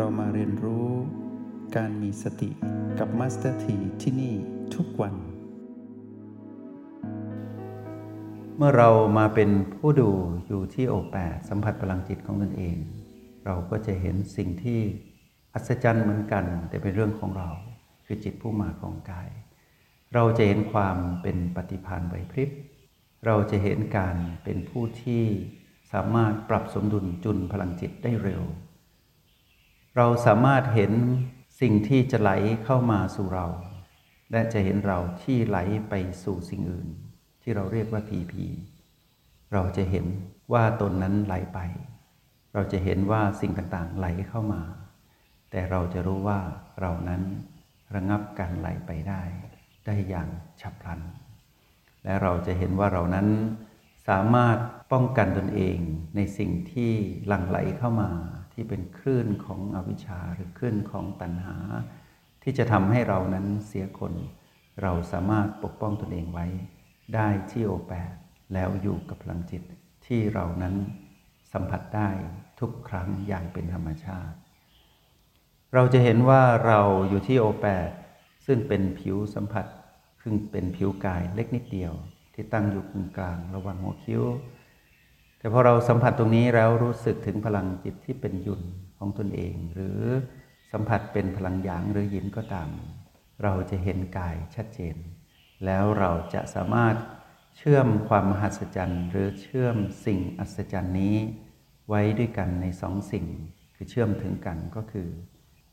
เรามาเรียนรู้การมีสติกับ Master T ที่นี่ทุกวัน เมื่อเรามาเป็นผู้ดูอยู่ที่ O แปดสัมผัสพลังจิตของตนเอง เราก็จะเห็นสิ่งที่อัศจรรย์เหมือนกัน แต่เป็นเรื่องของเราคือจิตผู้มาครองกาย เราจะเห็นความเป็นปฏิภาณไหวพริบ เราจะเห็นการเป็นผู้ที่สามารถปรับสมดุลจุนพลังจิตได้เร็ว เราสามารถเห็นสิ่งที่จะไหลเข้ามาสู่เรา และจะเห็นเราที่ไหลไปสู่สิ่งอื่น ที่เราเรียกว่าพีพีเราจะเห็นว่าตนนั้นไหลไป เราจะเห็นว่าสิ่งต่างๆไหลเข้ามา แต่เราจะรู้ว่าเรานั้นระงับการไหลไปได้ ได้อย่างฉับพลัน และเราจะเห็นว่าเรานั้นสามารถป้องกันตนเองในสิ่งที่หลั่งไหลเข้ามา ที่เป็นคลื่นของอวิชชาหรือคลื่นของตัณหา ที่จะทำให้เรานั้นเสียคน เราสามารถปกป้องตนเองไว้ ได้ที่โอแปดแล้วอยู่กับพลังจิตที่เรานั้นสัมผัสได้ทุกครั้งอย่างเป็นธรรมชาติ เราจะเห็นว่าเราอยู่ที่โอแปดซึ่งเป็นผิวสัมผัสซึ่งเป็นผิวกายเล็กนิดเดียว ที่ตั้งอยู่กึ่งกลางระหว่างหัวคิ้ว แต่พอเราสัมผัสตรงนี้แล้วรู้สึกถึงพลังจิตที่เป็นยุนของตนเอง หรือสัมผัสเป็นพลังหยางหรือยินก็ตาม เราจะเห็นกายชัดเจน แล้วเราจะสามารถเชื่อมความมหัศจรรย์ หรือเชื่อมสิ่งอัศจรรย์นี้ ไว้ด้วยกันในสองสิ่ง คือเชื่อมถึงกันก็คือ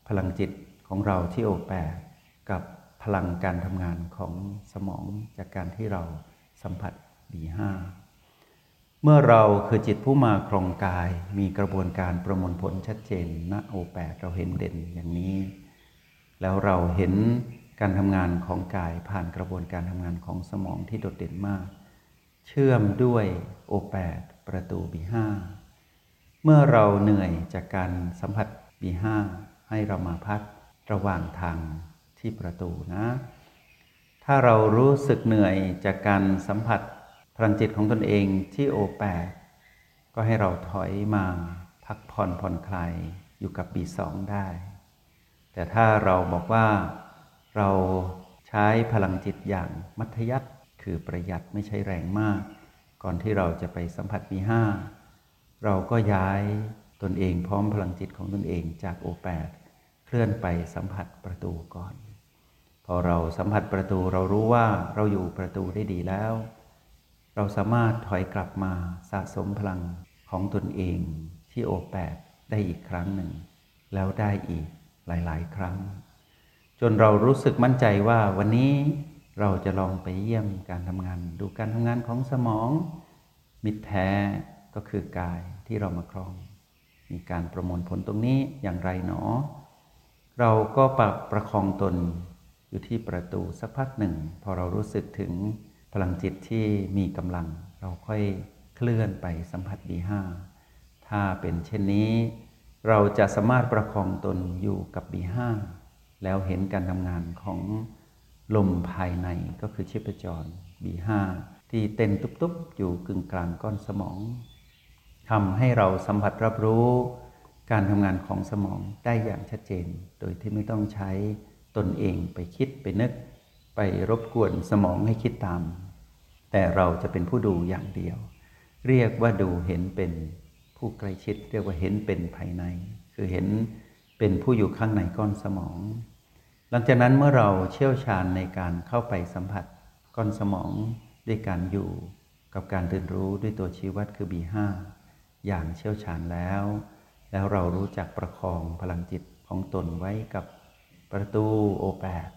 พลังจิตของเราที่โอแปดกับพลังการทำงานของสมองจากการที่เราสัมผัส B5 เมื่อเราคือจิตผู้มาครองกาย มีกระบวนการประมวลผลชัดเจนณโอแปดเราเห็นเด่นอย่างนี้ แล้วเราเห็นการทำงานของกายผ่านกระบวนการทำงานของสมองที่โดดเด่นมาก เชื่อมด้วยโอแปดประตู B5 เมื่อเราเหนื่อยจากการสัมผัส B5 ให้เรามาพักระหว่างทางที่ประตูนะ ถ้าเรารู้สึกเหนื่อยจากการสัมผัส พลังจิตของตนเองที่โอแปดก็ให้เราถอยมาพักผ่อนผ่อนคลายอยู่กับ B2 ได้ แต่ถ้าเราบอกว่าเราใช้พลังจิตอย่างมัธยัติคือประหยัดไม่ใช้แรงมาก ก่อนที่เราจะไปสัมผัส B5 เราก็ย้ายตนเองพร้อมพลังจิตของตนเองจากโอแปดเคลื่อนไปสัมผัสประตูก่อน พอเราสัมผัสประตูเรารู้ว่าเราอยู่ประตูได้ดีแล้ว เราสามารถถอยกลับมาสะสมพลังของตนเองที่โอแปดได้อีกครั้งหนึ่ง แล้วได้อีกหลาย ๆ ครั้ง จนเรารู้สึกมั่นใจว่าวันนี้เราจะลองไปเยี่ยมการทำงาน ดูการทำงานของสมอง มิตรแท้ก็คือกายที่เรามาครอง มีการประมวลผลตรงนี้อย่างไรหนอ เราก็ปรับประคองตนอยู่ที่ประตูสักพักหนึ่ง พอเรารู้สึกถึง พลังจิตที่มีกำลัง เราค่อยเคลื่อนไปสัมผัส B5 ถ้าเป็นเช่นนี้ เราจะสามารถประคองตนอยู่กับ B5 แล้วเห็นการทำงานของลมภายในก็คือชีพจร B5 ที่เต้นตุบๆ อยู่กึ่งกลางก้อนสมองทำให้เราสัมผัสรับรู้การทำงานของสมองได้อย่างชัดเจน โดยที่ไม่ต้องใช้ตนเองไปคิดไปนึก ไปรบกวนสมองให้คิดตาม แต่เราจะเป็นผู้ดูอย่างเดียว เรียกว่าดูเห็นเป็นผู้ใกล้ชิด เรียกว่าเห็นเป็นภายใน คือเห็นเป็นผู้อยู่ข้างในก้อนสมอง หลังจากนั้นเมื่อเราเชี่ยวชาญในการเข้าไปสัมผัสก้อนสมองด้วยการอยู่กับการตื่นรู้ด้วยตัวชี้วัดคือ B5 อย่างเชี่ยวชาญแล้ว แล้วเรารู้จักประคองพลังจิตของตนไว้กับประตูโอแปด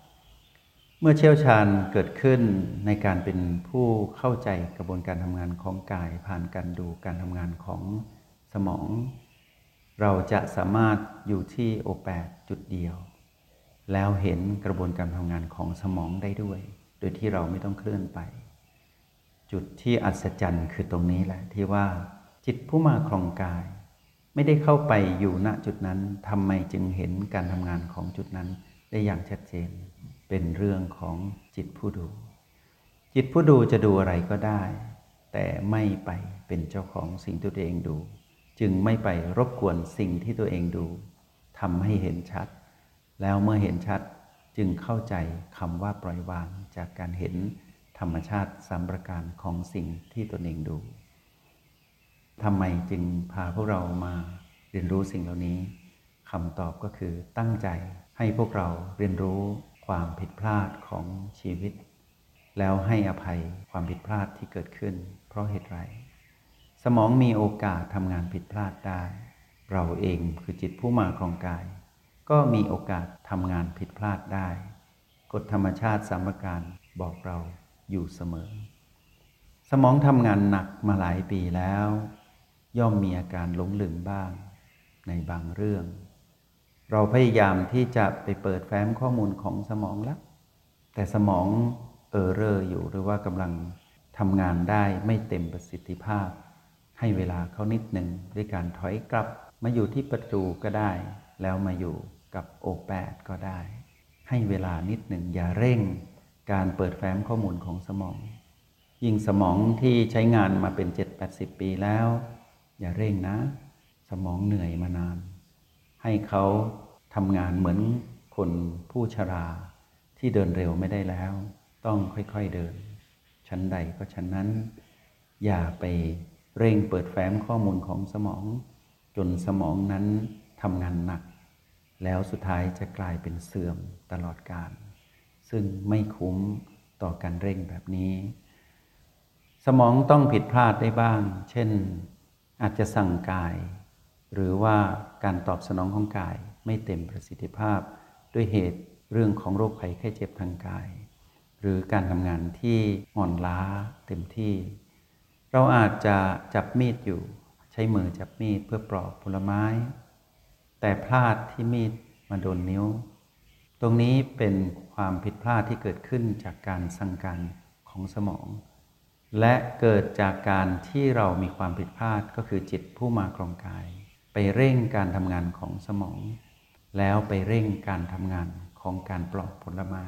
เมื่อเชี่ยวชาญเกิดขึ้นในการเป็นผู้เข้าใจกระบวนการทำงานของกาย ผ่านการดูการทำงานของสมอง เราจะสามารถอยู่ที่โอแปดจุดเดียว แล้วเห็นกระบวนการทำงานของสมองได้ด้วย โดยที่เราไม่ต้องเคลื่อนไป จุดที่อัศจรรย์คือตรงนี้แหละที่ว่าจิตผู้มาครองกาย ไม่ได้เข้าไปอยู่ณจุดนั้นทำไมจึงเห็นการทำงานของจุดนั้นได้อย่างชัดเจน เป็นเรื่องของจิตผู้ดู จิตผู้ดูจะดูอะไรก็ได้ แต่ไม่ไปเป็นเจ้าของสิ่งที่ตัวเองดู จึงไม่ไปรบกวนสิ่งที่ตัวเองดูทำให้เห็นชัด แล้วเมื่อเห็นชัดจึงเข้าใจคำว่าปล่อยวางจากการเห็นธรรมชาติสามประการของสิ่งที่ตนเองดูทำไมจึงพาพวกเรามาเรียนรู้สิ่งเหล่านี้คำตอบก็คือตั้งใจให้พวกเราเรียนรู้ ความผิดพลาดของชีวิต แล้วให้อภัยความผิดพลาดที่เกิดขึ้น เพราะเหตุไร สมองมีโอกาสทำงานผิดพลาดได้ เราเองคือจิตผู้มาครองกาย ก็มีโอกาสทำงานผิดพลาดได้ กฎธรรมชาติสามประการบอกเราอยู่เสมอ สมองทำงานหนักมาหลายปีแล้ว ย่อมมีอาการหลงลืมบ้าง ในบางเรื่อง เราพยายามที่จะไปเปิดแฟ้มข้อมูลของสมองแล้วแต่สมองเออเรออยู่หรือว่ากำลังทำงานได้ไม่เต็มประสิทธิภาพ ให้เวลาเขานิดหนึ่งด้วยการถอยกลับ มาอยู่ที่ประตูก็ได้ แล้วมาอยู่กับโอแปดก็ได้ ให้เวลานิดหนึ่งอย่าเร่ง การเปิดแฟ้มข้อมูลของสมอง ยิ่งสมองที่ใช้งานมาเป็น 7-80 ปีแล้ว อย่าเร่งนะ สมองเหนื่อยมานาน ให้เขาทำงานเหมือนคนผู้ชราที่เดินเร็วไม่ได้แล้ว ต้องค่อยๆเดิน ชั้นใดก็ชั้นนั้น อย่าไปเร่งเปิดแฟ้มข้อมูลของสมอง จนสมองนั้นทำงานหนัก แล้วสุดท้ายจะกลายเป็นเสื่อมตลอดกาลซึ่งไม่คุ้มต่อการเร่งแบบนี้ สมองต้องผิดพลาดได้บ้าง เช่น อาจจะสั่งกาย หรือว่า การตอบสนองของกายไม่เต็มประสิทธิภาพ ด้วยเหตุเรื่องของโรคภัยแค่เจ็บทางกาย หรือการทำงานที่อ่อนล้าเต็มที่ เราอาจจะจับมีดอยู่ ใช้มือจับมีดเพื่อปลอกผลไม้ แต่พลาดที่มีดมาโดนนิ้ว ตรงนี้เป็นความผิดพลาดที่เกิดขึ้นจากการสั่งการของสมอง และเกิดจากการที่เรามีความผิดพลาดก็คือจิตผู้มาครองกาย ไปเร่งการทำงานของสมอง แล้วไปเร่งการทำงานของการปลอกผลไม้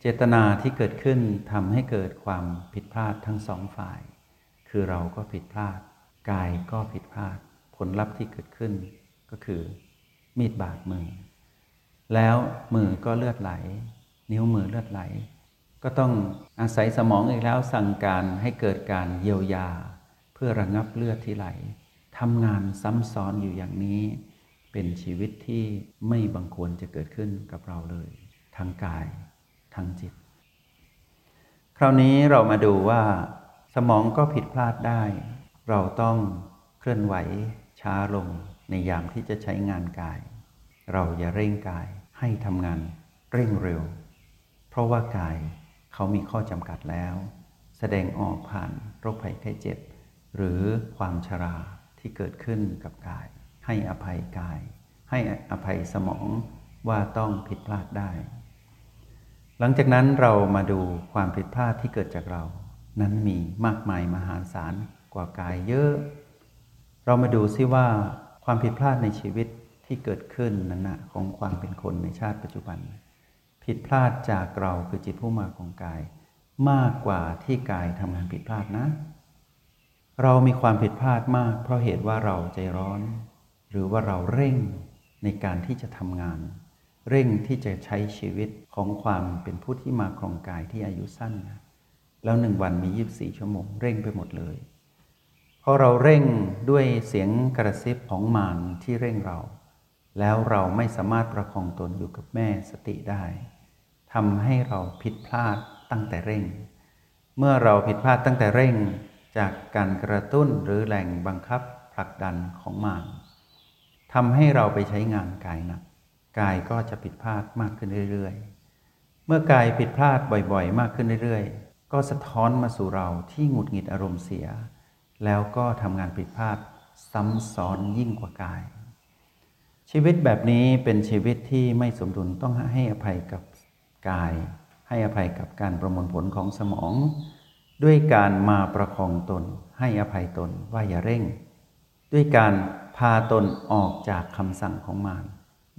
เจตนาที่เกิดขึ้นทำให้เกิดความผิดพลาดทั้งสองฝ่าย คือเราก็ผิดพลาด กายก็ผิดพลาด ผลลัพธ์ที่เกิดขึ้น ก็คือ มีดบาดมือ แล้วมือก็เลือดไหล นิ้วมือเลือดไหล ก็ต้องอาศัยสมองอีกแล้วสั่งการให้เกิดการเยียวยา เพื่อระงับเลือดที่ไหล ทำงานซ้ำซ้อนอยู่อย่างนี้ เป็นชีวิตที่ไม่บังควรจะเกิดขึ้นกับเราเลยทางกายทางจิต คราวนี้เรามาดูว่า สมองก็ผิดพลาดได้ เราต้องเคลื่อนไหวช้าลงในยามที่จะใช้งานกาย เราอย่าเร่งกายให้ทำงานเร่งเร็ว เพราะว่ากายเขามีข้อจำกัดแล้ว แสดงออกผ่านโรคภัยไข้เจ็บ หรือความชรา ที่เกิดขึ้นกับกาย ให้อภัยกาย ให้อภัยสมองว่าต้องผิดพลาดได้ หลังจากนั้นเรามาดูความผิดพลาดที่เกิดจากเรา นั้นมีมากมายมหาศาลกว่ากายเยอะ เรามาดูซิว่าความผิดพลาดในชีวิตที่เกิดขึ้นนั้นนะของความเป็นคนในชาติปัจจุบัน ผิดพลาดจากเราคือจิตผู้มาของกาย มากกว่าที่กายทำงานผิดพลาดนะ เรามีความผิดพลาดมาก เพราะเหตุว่าเราใจร้อน หรือว่าเราเร่งในการที่จะทำงาน เร่งที่จะใช้ชีวิตของความเป็นผู้ที่มาครองกายที่อายุสั้น แล้วหนึ่งวันมียีบสี่ชั่วโมงเร่งไปหมดเลยพอเราเร่งด้วยเสียงกระซิบของมารที่เร่งเรา แล้วเราไม่สามารถประคองตนอยู่กับแม่สติได้ทำให้เราผิดพลาดตั้งแต่เร่ง เมื่อเราผิดพลาดตั้งแต่เร่ง จากการกระตุ้นหรือแหล่งบังคับผลักดันของมารทำให้เราไปใช้งานกายหนักกายก็จะผิดพลาดมากขึ้นเรื่อยๆ เมื่อกายผิดพลาดบ่อยๆ มากขึ้นเรื่อยๆ ก็สะท้อนมาสู่เราที่หงุดหงิดอารมณ์เสีย แล้วก็ทำงานผิดพลาดซ้ำซ้อนยิ่งกว่ากาย ชีวิตแบบนี้เป็นชีวิตที่ไม่สมดุลต้องให้อภัยกับกาย ให้อภัยกับการประมวลผลของสมอง ด้วยการมาประคองตนให้อภัยตนว่าอย่าเร่ง ด้วยการพาตนออกจากคำสั่งของมาร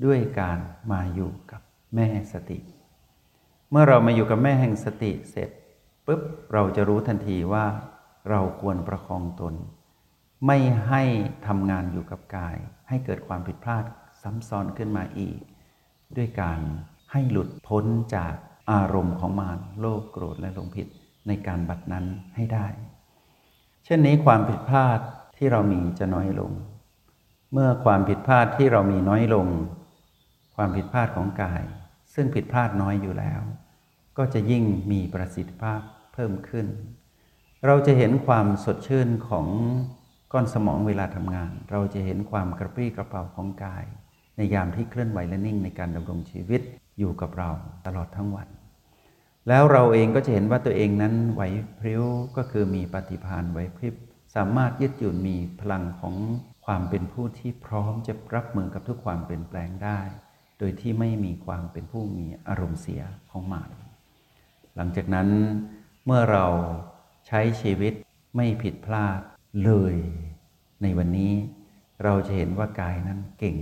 ด้วยการมาอยู่กับแม่สติ เมื่อเรามาอยู่กับแม่แห่งสติเสร็จปุ๊บเราจะรู้ทันทีว่าเราควรประคองตน ไม่ให้ทำงานอยู่กับกาย ให้เกิดความผิดพลาดซ้ำซ้อนขึ้นมาอีก ด้วยการให้หลุดพ้นจากอารมณ์ของมารโลภโกรธและหลงผิด ในการบัดนั้นให้ได้ เช่นนี้ความผิดพลาดที่เรามีจะน้อยลง เมื่อความผิดพลาดที่เรามีน้อยลง ความผิดพลาดของกาย ซึ่งผิดพลาดน้อยอยู่แล้ว ก็จะยิ่งมีประสิทธิภาพเพิ่มขึ้น เราจะเห็นความสดชื่นของก้อนสมองเวลาทำงาน เราจะเห็นความกระปรี้กระเป๋าของกาย ในยามที่เคลื่อนไหวและนิ่งในการดำรงชีวิตอยู่กับเราตลอดทั้งวัน แล้วเราเองก็จะเห็นว่าตัวเองนั้นไหวพริ้วก็คือมีปฏิภาณไหวพริบ สามารถยึดหยุ่นมีพลังของความเป็นผู้ที่พร้อมจะรับมือกับทุกความเปลี่ยนแปลงได้ โดยที่ไม่มีความเป็นผู้มีอารมณ์เสียของมารหลังจากนั้นเมื่อเราใช้ชีวิตไม่ผิดพลาดเลย ในวันนี้เราจะเห็นว่ากายนั้นเก่ง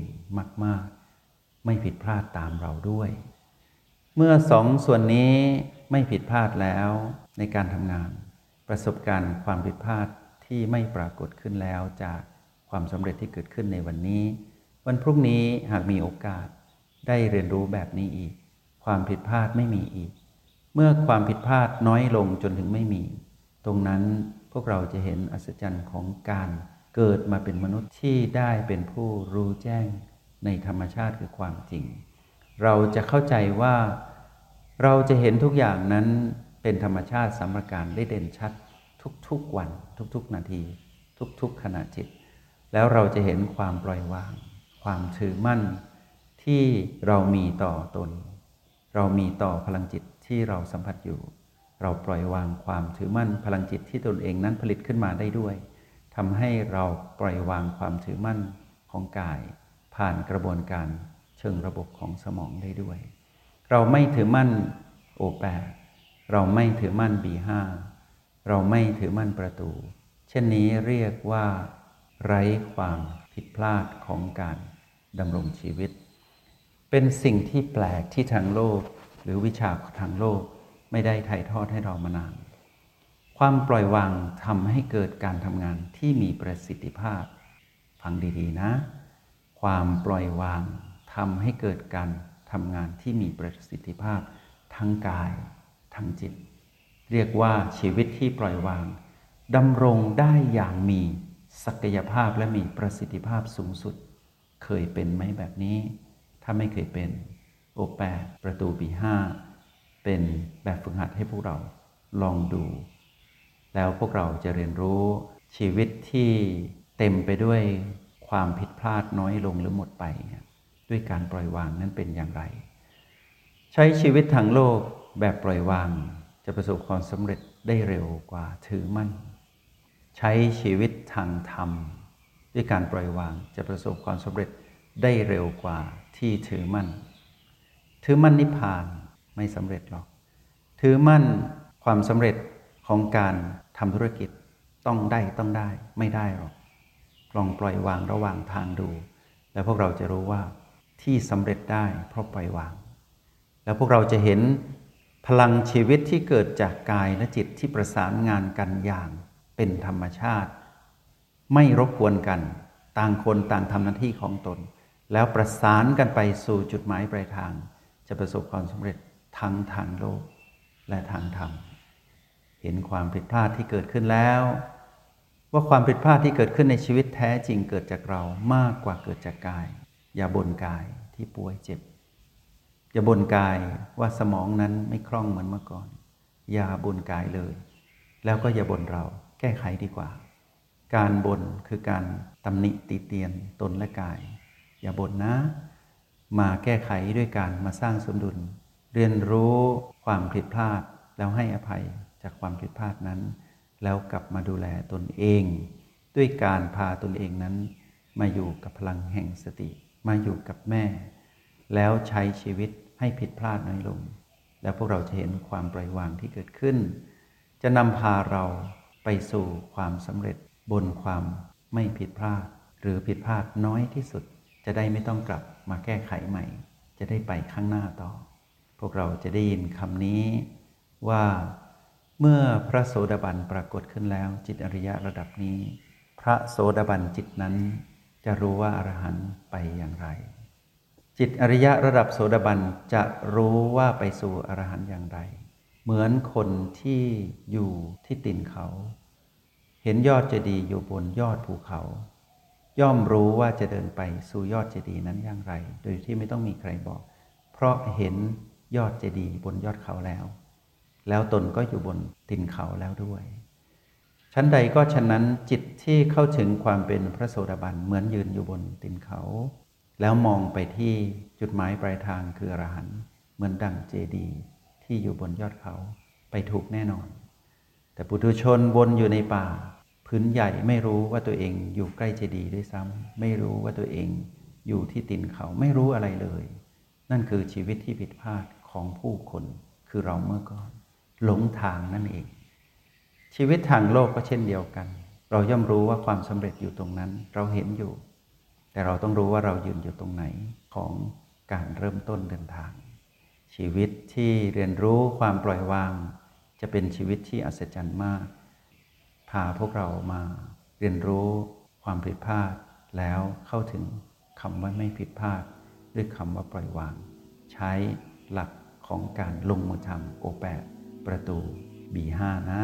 มาก ๆ ไม่ผิดพลาดตามเราด้วย เมื่อสองส่วนนี้ไม่ผิดพลาดแล้วในการทำงาน ประสบการณ์ความผิดพลาดที่ไม่ปรากฏขึ้นแล้วจากความสำเร็จที่เกิดขึ้นในวันนี้ วันพรุ่งนี้หากมีโอกาสได้เรียนรู้แบบนี้อีก ความผิดพลาดไม่มีอีก เมื่อความผิดพลาดน้อยลงจนถึงไม่มี ตรงนั้นพวกเราจะเห็นอัศจรรย์ของการเกิดมาเป็นมนุษย์ที่ได้เป็นผู้รู้แจ้งในธรรมชาติคือความจริง เราจะเข้าใจว่า เราจะเห็นทุกอย่างนั้นเป็นธรรมชาติสัมรการได้เด่นชัดทุกๆวัน ทุกๆ นาที ทุกๆ ขณะจิต แล้วเราจะเห็นความปล่อยวาง ความถือมั่นที่เรามีต่อตน เรามีต่อพลังจิตที่เราสัมผัสอยู่ เราปล่อยวางความถือมั่นพลังจิตที่ตนเองนั้นผลิตขึ้นมาได้ด้วยทำให้เราปล่อยวางความถือมั่นของกาย ผ่านกระบวนการ ชิงระบบของสมองได้ด้วย เราไม่ถือมั่นโอแปเราไม่ถือมั่นบีห้าเราไม่ถือมั่นประตู เช่นนี้เรียกว่า ไร้ความผิดพลาดของการดำรงชีวิต เป็นสิ่งที่แปลกที่ทางโลก หรือวิชาทางโลกไม่ได้ถ่ายทอดให้เรามานาน ความปล่อยวางทำให้เกิดการทำงานที่มีประสิทธิภาพ ฟังดีๆนะ ความปล่อยวาง ทำให้เกิดการทำงานที่มีประสิทธิภาพ ทั้งกาย ทั้งจิต เรียกว่าชีวิตที่ปล่อยวางดำรงได้อย่างมีศักยภาพและมีประสิทธิภาพสูงสุด เคยเป็นไหมแบบนี้ ถ้าไม่เคยเป็น โอแปประตูปีห้าเป็นแบบฝึกหัดให้พวกเราลองดู แล้วพวกเราจะเรียนรู้ชีวิตที่เต็มไปด้วยความผิดพลาดน้อยลงหรือหมดไป ด้วยการปล่อยวางนั้นเป็นอย่างไร ใช้ชีวิตทางโลกแบบปล่อยวางจะประสบความสำเร็จได้เร็วกว่าถือมั่น ใช้ชีวิตทางธรรม ด้วยการปล่อยวางจะประสบความสำเร็จได้เร็วกว่าที่ถือมั่น ถือมั่นนิพพานไม่สำเร็จหรอก ถือมั่นความสำเร็จของการทำธุรกิจต้องได้ต้องได้ไม่ได้หรอกลองปล่อยวางระหว่างทางดู แล้วพวกเราจะรู้ว่า ที่สำเร็จได้เพราะปล่อยวาง แล้วพวกเราจะเห็นพลังชีวิตที่เกิดจากกายและจิตที่ประสานงานกันอย่างเป็นธรรมชาติ ไม่รบกวนกัน ต่างคนต่างทำหน้าที่ของตน แล้วประสานกันไปสู่จุดหมายปลายทาง จะประสบความสำเร็จทั้งทางโลกและทางธรรม เห็นความผิดพลาดที่เกิดขึ้นแล้ว ว่าความผิดพลาดที่เกิดขึ้นในชีวิตแท้จริงเกิดจากเรามากกว่าเกิดจากกาย อย่าบ่นกายที่ป่วยเจ็บ อย่าบ่นกายว่าสมองนั้นไม่คล่องเหมือนเมื่อก่อน อย่าบ่นกายเลย แล้วก็อย่าบ่นเราแก้ไขดีกว่า การบ่นคือการตำหนิติเตียนตนและกาย อย่าบ่นนะ มาแก้ไขด้วยการมาสร้างสมดุล เรียนรู้ความผิดพลาดแล้วให้อภัยจากความผิดพลาดนั้น แล้วกลับมาดูแลตนเอง ด้วยการพาตนเองนั้นมาอยู่กับพลังแห่งสติ มาอยู่กับแม่ แล้วใช้ชีวิตให้ผิดพลาดน้อยลง แล้วพวกเราจะเห็นความปล่อยวางที่เกิดขึ้น จะนำพาเราไปสู่ความสำเร็จบนความไม่ผิดพลาด หรือผิดพลาดน้อยที่สุด จะได้ไม่ต้องกลับมาแก้ไขใหม่ จะได้ไปข้างหน้าต่อ พวกเราจะได้ยินคำนี้ว่าเมื่อพระโสดาบันปรากฏขึ้นแล้วจิตอริยะระดับนี้ พระโสดาบันจิตนั้น จะรู้ว่าอรหันต์ไปอย่างไร จิตอริยะระดับโสดาบันจะรู้ว่าไปสู่อรหันต์อย่างไร เหมือนคนที่อยู่ที่ตินเขา เห็นยอดเจดีย์อยู่บนยอดภูเขา ย่อมรู้ว่าจะเดินไปสู่ยอดเจดีย์นั้นอย่างไร โดยที่ไม่ต้องมีใครบอก เพราะเห็นยอดเจดีย์บนยอดเขาแล้ว แล้วตนก็อยู่บนตินเขาแล้วด้วย ชั้นใดก็ฉะนั้นจิตที่เข้าถึงความเป็นพระโสดาบันเหมือนยืนอยู่บนตินเขา แล้วมองไปที่จุดหมายปลายทางคืออรหันต์เหมือนดังเจดีย์ที่อยู่บนยอดเขาไปถูกแน่นอน แต่ปุถุชนวนอยู่ในป่า พื้นใหญ่ไม่รู้ว่าตัวเองอยู่ใกล้เจดีย์ด้วยซ้ำไม่รู้ว่าตัวเองอยู่ที่ตินเขาไม่รู้อะไรเลย นั่นคือชีวิตที่ผิดพลาดของผู้คน คือเราเมื่อก่อนหลงทางนั่นเอง ชีวิตทางโลกก็เช่นเดียวกัน เราย่อมรู้ว่าความสำเร็จอยู่ตรงนั้น เราเห็นอยู่ แต่เราต้องรู้ว่าเรายืนอยู่ตรงไหนของการเริ่มต้นเดินทาง ชีวิตที่เรียนรู้ความปล่อยวาง จะเป็นชีวิตที่อัศจรรย์มาก พาพวกเรามาเรียนรู้ความผิดพลาด แล้วเข้าถึงคำว่าไม่ผิดพลาด ด้วยคำว่าปล่อยวาง ใช้หลักของการลงมือทำโอแปดประตู B5 นะ